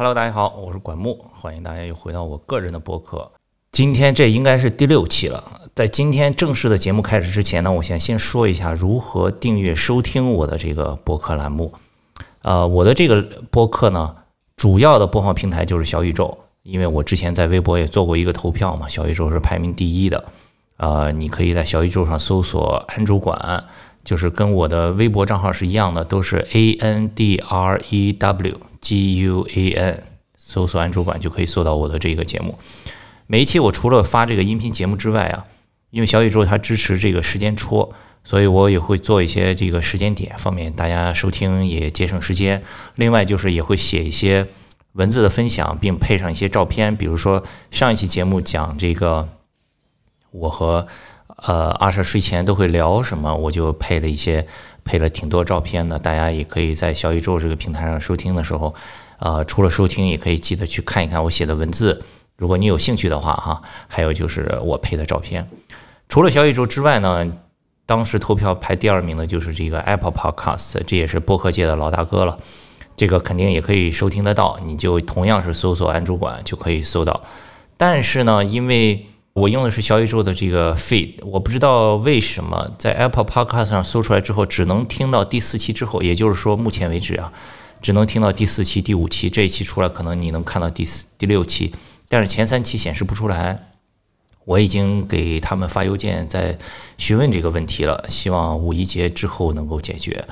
Hello，大家好，我是管木，欢迎大家又回到我个人的播客。今天这应该是第六期了。在今天正式的节目开始之前呢，我先先说一下如何订阅收听我的这个播客栏目。呃，我的这个播客呢，主要的播放平台就是小宇宙，因为我之前在微博也做过一个投票嘛，小宇宙是排名第一的。呃，你可以在小宇宙上搜索“安主管”，就是跟我的微博账号是一样的，都是 A N D R E W G U A N，搜索“安主管”就可以搜到我的这个节目。每一期我除了发这个音频节目之外啊，因为小宇宙它支持这个时间戳，所以我也会做一些这个时间点，方便大家收听，也节省时间。另外就是也会写一些文字的分享，并配上一些照片，比如说上一期节目讲这个。我和呃阿舍睡前都会聊什么，我就配了一些配了挺多照片的，大家也可以在小宇宙这个平台上收听的时候，呃，除了收听，也可以记得去看一看我写的文字。如果你有兴趣的话，哈，还有就是我配的照片。除了小宇宙之外呢，当时投票排第二名的就是这个 Apple Podcast，这也是播客界的老大哥了。这个肯定也可以收听得到，你就同样是搜索“安主管”就可以搜到。但是呢，因为我用的是小宇宙的这个 feed，我不知道为什么在 Apple Podcast 上搜出来之后，只能听到第四期之后，也就是说目前为止啊，只能听到第四期、第五期，这一期出来可能你能看到第四、第六期，但是前三期显示不出来。我已经给他们发邮件在询问这个问题了，希望五一节之后能够解决。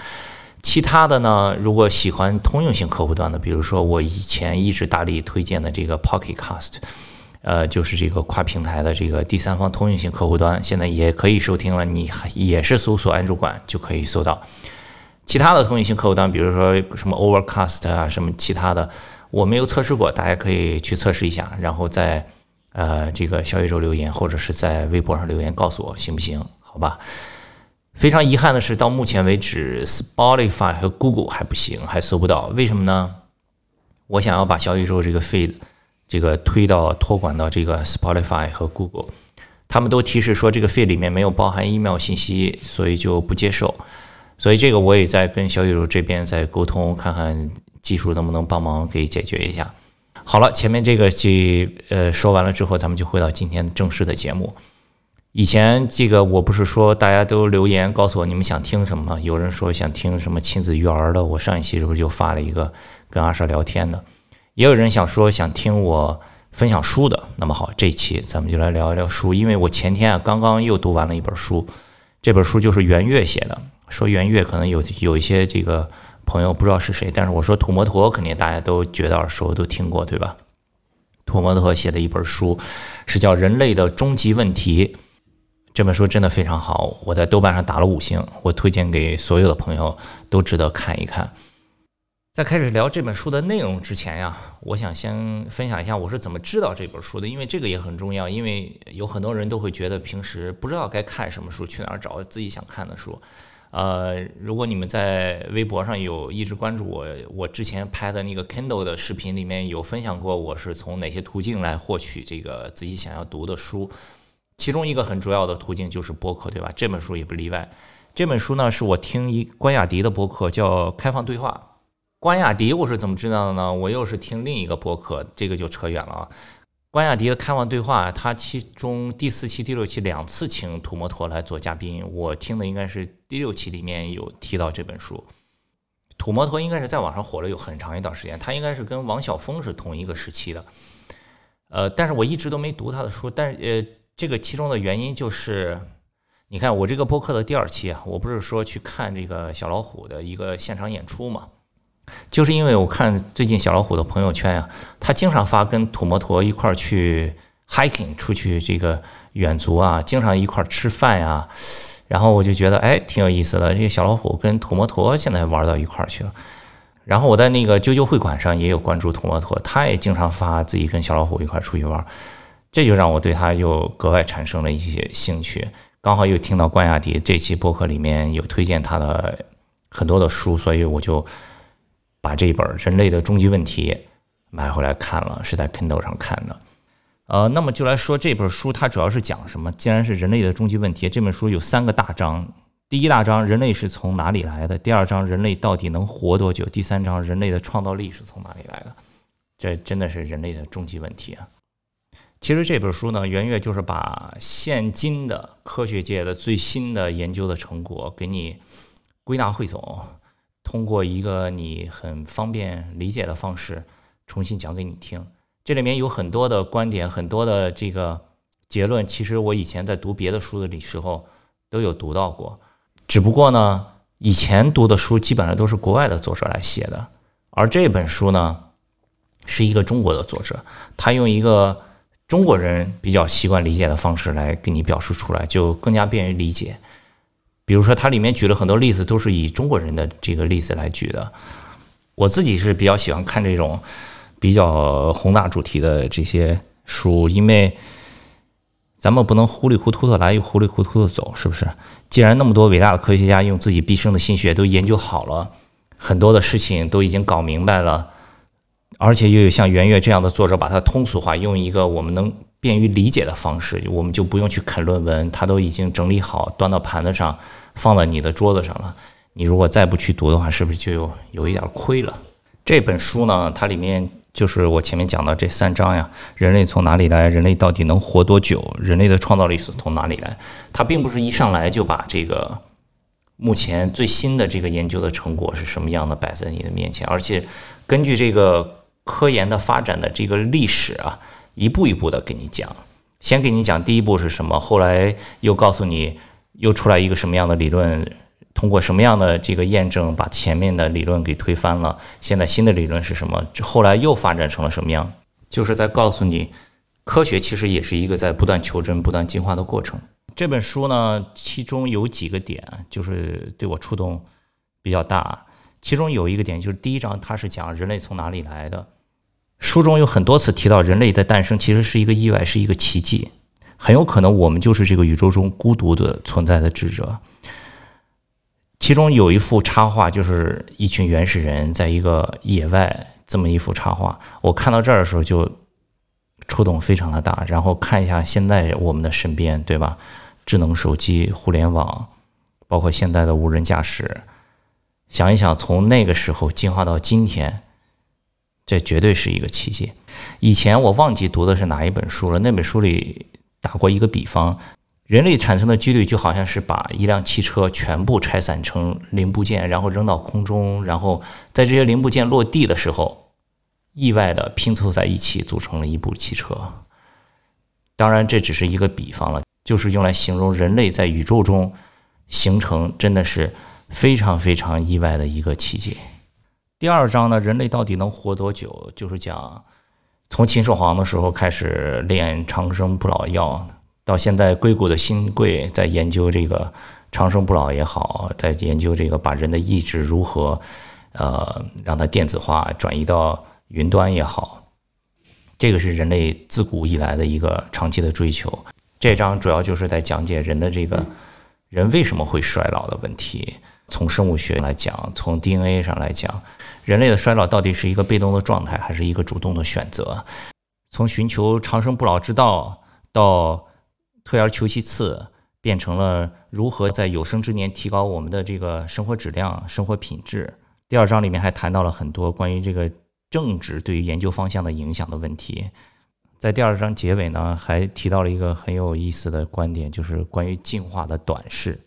其他的呢，如果喜欢通用型客户端的，比如说我以前一直大力推荐的这个 Pocket Cast。呃，就是这个跨平台的这个第三方通用型客户端，现在也可以收听了。你还也是搜索“安主管”就可以搜到。其他的通用型客户端，比如说什么 Overcast 啊，什么其他的，我没有测试过，大家可以去测试一下，然后在呃这个小宇宙留言，或者是在微博上留言告诉我，行不行？好吧。非常遗憾的是，到目前为止，Spotify 和 Google 还不行，还搜不到。为什么呢？我想要把小宇宙这个 feed。这个推到托管到这个 Spotify 和 Google，他们都提示说这个 feed 里面没有包含 email 信息，所以就不接受。所以这个我也在跟小宇宙这边在沟通，看看技术能不能帮忙给解决一下。好了，前面这个就呃说完了之后，咱们就回到今天正式的节目。以前这个我不是说大家都留言告诉我你们想听什么吗？有人说想听什么亲子育儿的，我上一期是不是就发了一个跟阿舍聊天的。也有人想说想听我分享书的，那么好，这一期咱们就来聊一聊书。因为我前天啊刚刚又读完了一本书，这本书就是袁岳写的。说袁岳可能有有一些这个朋友不知道是谁，但是我说土摩托肯定大家都觉得耳熟，都听过，对吧？土摩托写的一本书是叫《人类的终极问题》，这本书真的非常好，我在豆瓣上打了五星，我推荐给所有的朋友都值得看一看。在开始聊这本书的内容之前呀，我想先分享一下我是怎么知道这本书的，因为这个也很重要。因为有很多人都会觉得平时不知道该看什么书，去哪儿找自己想看的书。呃，如果你们在微博上有一直关注我，我之前拍的那个 Kindle 的视频里面有分享过，我是从哪些途径来获取这个自己想要读的书。其中一个很主要的途径就是播客，对吧？这本书也不例外。这本书呢，是我听一关雅迪的播客，叫《开放对话》。关雅迪，我是怎么知道的呢？我又是听另一个播客，这个就扯远了啊。关雅迪的开放对话，他其中第四期、第六期两次请土摩托来做嘉宾，我听的应该是第六期里面有提到这本书。土摩托应该是在网上火了有很长一段时间，他应该是跟王晓峰是同一个时期的。呃，但是我一直都没读他的书，但是呃，这个其中的原因就是，你看我这个播客的第二期啊，我不是说去看这个小老虎的一个现场演出嘛。就是因为我看最近小老虎的朋友圈呀，他经常发跟土摩托一块儿去 hiking 出去这个远足啊，经常一块儿吃饭呀，然后我就觉得哎挺有意思的，这个小老虎跟土摩托现在玩到一块儿去了。然后我在那个啾啾会馆上也有关注土摩托，他也经常发自己跟小老虎一块儿出去玩，这就让我对他又格外产生了一些兴趣。刚好又听到关雅迪这期播客里面有推荐他的很多的书，所以我就。把这本《人类的终极问题》买回来看了，是在 Kindle 上看的。呃，那么就来说这本书，它主要是讲什么？既然是人类的终极问题，这本书有三个大章。第一大章，人类是从哪里来的？第二章，人类到底能活多久？第三章，人类的创造力是从哪里来的？这真的是人类的终极问题啊！其实这本书呢，圆月就是把现今的科学界的最新的研究的成果给你归纳汇总，通过一个你很方便理解的方式重新讲给你听。这里面有很多的观点，很多的这个结论，其实我以前在读别的书的时候都有读到过，只不过呢，以前读的书基本上都是国外的作者来写的，而这本书呢。是一个中国的作者，他用一个中国人比较习惯理解的方式来给你表述出来，就更加便于理解。比如说，它里面举了很多例子，都是以中国人的这个例子来举的。我自己是比较喜欢看这种比较宏大主题的这些书，因为咱们不能糊里糊涂的来，又糊里糊涂的走，是不是？既然那么多伟大的科学家用自己毕生的心血都研究好了，很多的事情都已经搞明白了。而且又有像圆月这样的作者，把它通俗化，用一个我们能便于理解的方式，我们就不用去啃论文，它都已经整理好，端到盘子上，放在你的桌子上了。你如果再不去读的话，是不是就有有一点亏了？这本书呢，它里面就是我前面讲的这三章呀：人类从哪里来？人类到底能活多久？人类的创造力是从哪里来？它并不是一上来就把这个目前最新的这个研究的成果是什么样的摆在你的面前，而且根据这个。科研的发展的这个历史啊，一步一步的给你讲。先给你讲第一步是什么，后来又告诉你又出来一个什么样的理论，通过什么样的这个验证把前面的理论给推翻了。现在新的理论是什么？后来又发展成了什么样？就是在告诉你，科学其实也是一个在不断求真、不断进化的过程。这本书呢，其中有几个点就是对我触动比较大。其中有一个点就是第一章，它是讲人类从哪里来的。书中有很多次提到，人类的诞生其实是一个意外，是一个奇迹，很有可能我们就是这个宇宙中孤独的存在的智者。其中有一幅插画，就是一群原始人在一个野外这么一幅插画。我看到这儿的时候就触动非常的大。然后看一下现在我们的身边，对吧？智能手机、互联网，包括现在的无人驾驶，想一想从那个时候进化到今天。这绝对是一个奇迹。以前我忘记读的是哪一本书了，那本书里打过一个比方：人类产生的几率就好像是把一辆汽车全部拆散成零部件，然后扔到空中，然后在这些零部件落地的时候，意外的拼凑在一起，组成了一部汽车。当然，这只是一个比方了，就是用来形容人类在宇宙中形成，真的是非常非常意外的一个奇迹。第二章呢，人类到底能活多久？就是讲从秦始皇的时候开始炼长生不老药，到现在硅谷的新贵在研究这个长生不老也好，在研究这个把人的意志如何呃让它电子化转移到云端也好，这个是人类自古以来的一个长期的追求。这章主要就是在讲解人的这个人为什么会衰老的问题。从生物学来讲，从 DNA 上来讲，人类的衰老到底是一个被动的状态，还是一个主动的选择？从寻求长生不老之道，到退而求其次，变成了如何在有生之年提高我们的这个生活质量、生活品质。第二章里面还谈到了很多关于这个政治对于研究方向的影响的问题。在第二章结尾呢，还提到了一个很有意思的观点，就是关于进化的短视。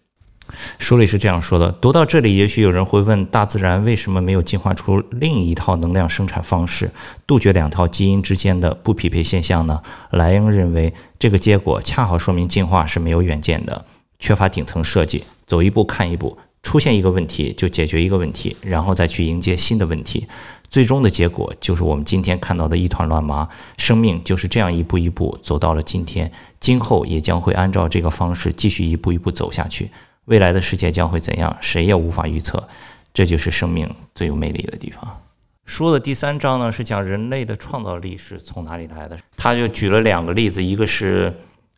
书里是这样说的：读到这里，也许有人会问，大自然为什么没有进化出另一套能量生产方式，杜绝两套基因之间的不匹配现象呢？莱恩认为，这个结果恰好说明进化是没有远见的，缺乏顶层设计，走一步看一步，出现一个问题就解决一个问题，然后再去迎接新的问题，最终的结果就是我们今天看到的一团乱麻。生命就是这样一步一步走到了今天，今后也将会按照这个方式继续一步一步走下去。未来的世界将会怎样？谁也无法预测，这就是生命最有魅力的地方。书的第三章呢，是讲人类的创造力是从哪里来的。他就举了两个例子，一个是《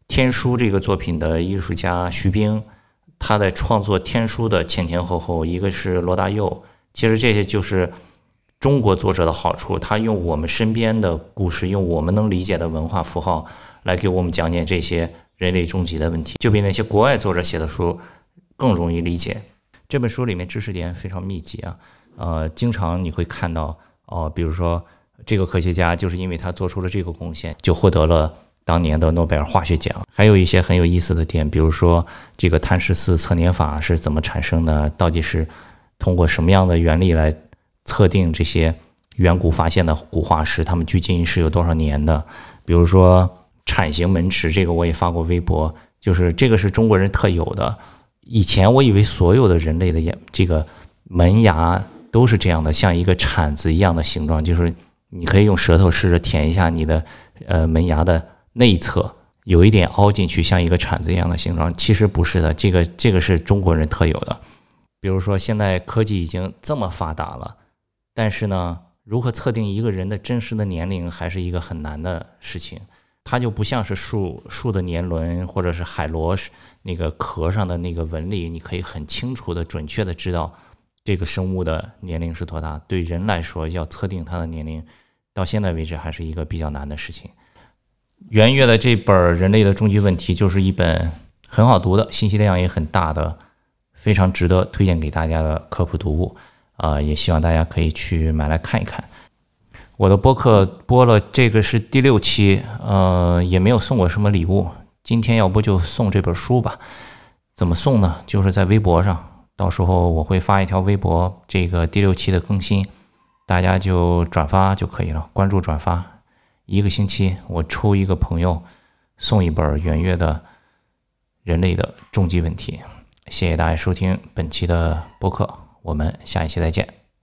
天书》这个作品的艺术家徐冰，他在创作《天书》的前前后后；一个是罗大佑。其实这些就是中国作者的好处，他用我们身边的故事，用我们能理解的文化符号来给我们讲解这些人类终极的问题，就比那些国外作者写的书。更容易理解这本书里面知识点非常密集啊，呃，经常你会看到哦，比如说这个科学家就是因为他做出了这个贡献，就获得了当年的诺贝尔化学奖。还有一些很有意思的点，比如说这个碳十四测年法是怎么产生的？到底是通过什么样的原理来测定这些远古发现的古化石，它们距今是有多少年的？比如说铲形门齿，这个我也发过微博，就是这个是中国人特有的。以前我以为所有的人类的眼这个门牙都是这样的，像一个铲子一样的形状，就是你可以用舌头试着舔一下你的呃门牙的内侧，有一点凹进去，像一个铲子一样的形状。其实不是的，这个这个是中国人特有的。比如说现在科技已经这么发达了，但是呢，如何测定一个人的真实的年龄还是一个很难的事情。它就不像是树树的年轮，或者是海螺那个壳上的那个纹理，你可以很清楚的、准确的知道这个生物的年龄是多大。对人来说，要测定它的年龄，到现在为止还是一个比较难的事情。袁岳的这本《人类的终极问题》就是一本很好读的、信息量也很大的、非常值得推荐给大家的科普读物啊！也希望大家可以去买来看一看。我的播客播了，这个是第六期，呃，也没有送过什么礼物。今天要不就送这本书吧？怎么送呢？就是在微博上，到时候我会发一条微博，这个第六期的更新，大家就转发就可以了，关注转发。一个星期我抽一个朋友送一本圆月的《人类的终极问题》。谢谢大家收听本期的播客，我们下一期再见。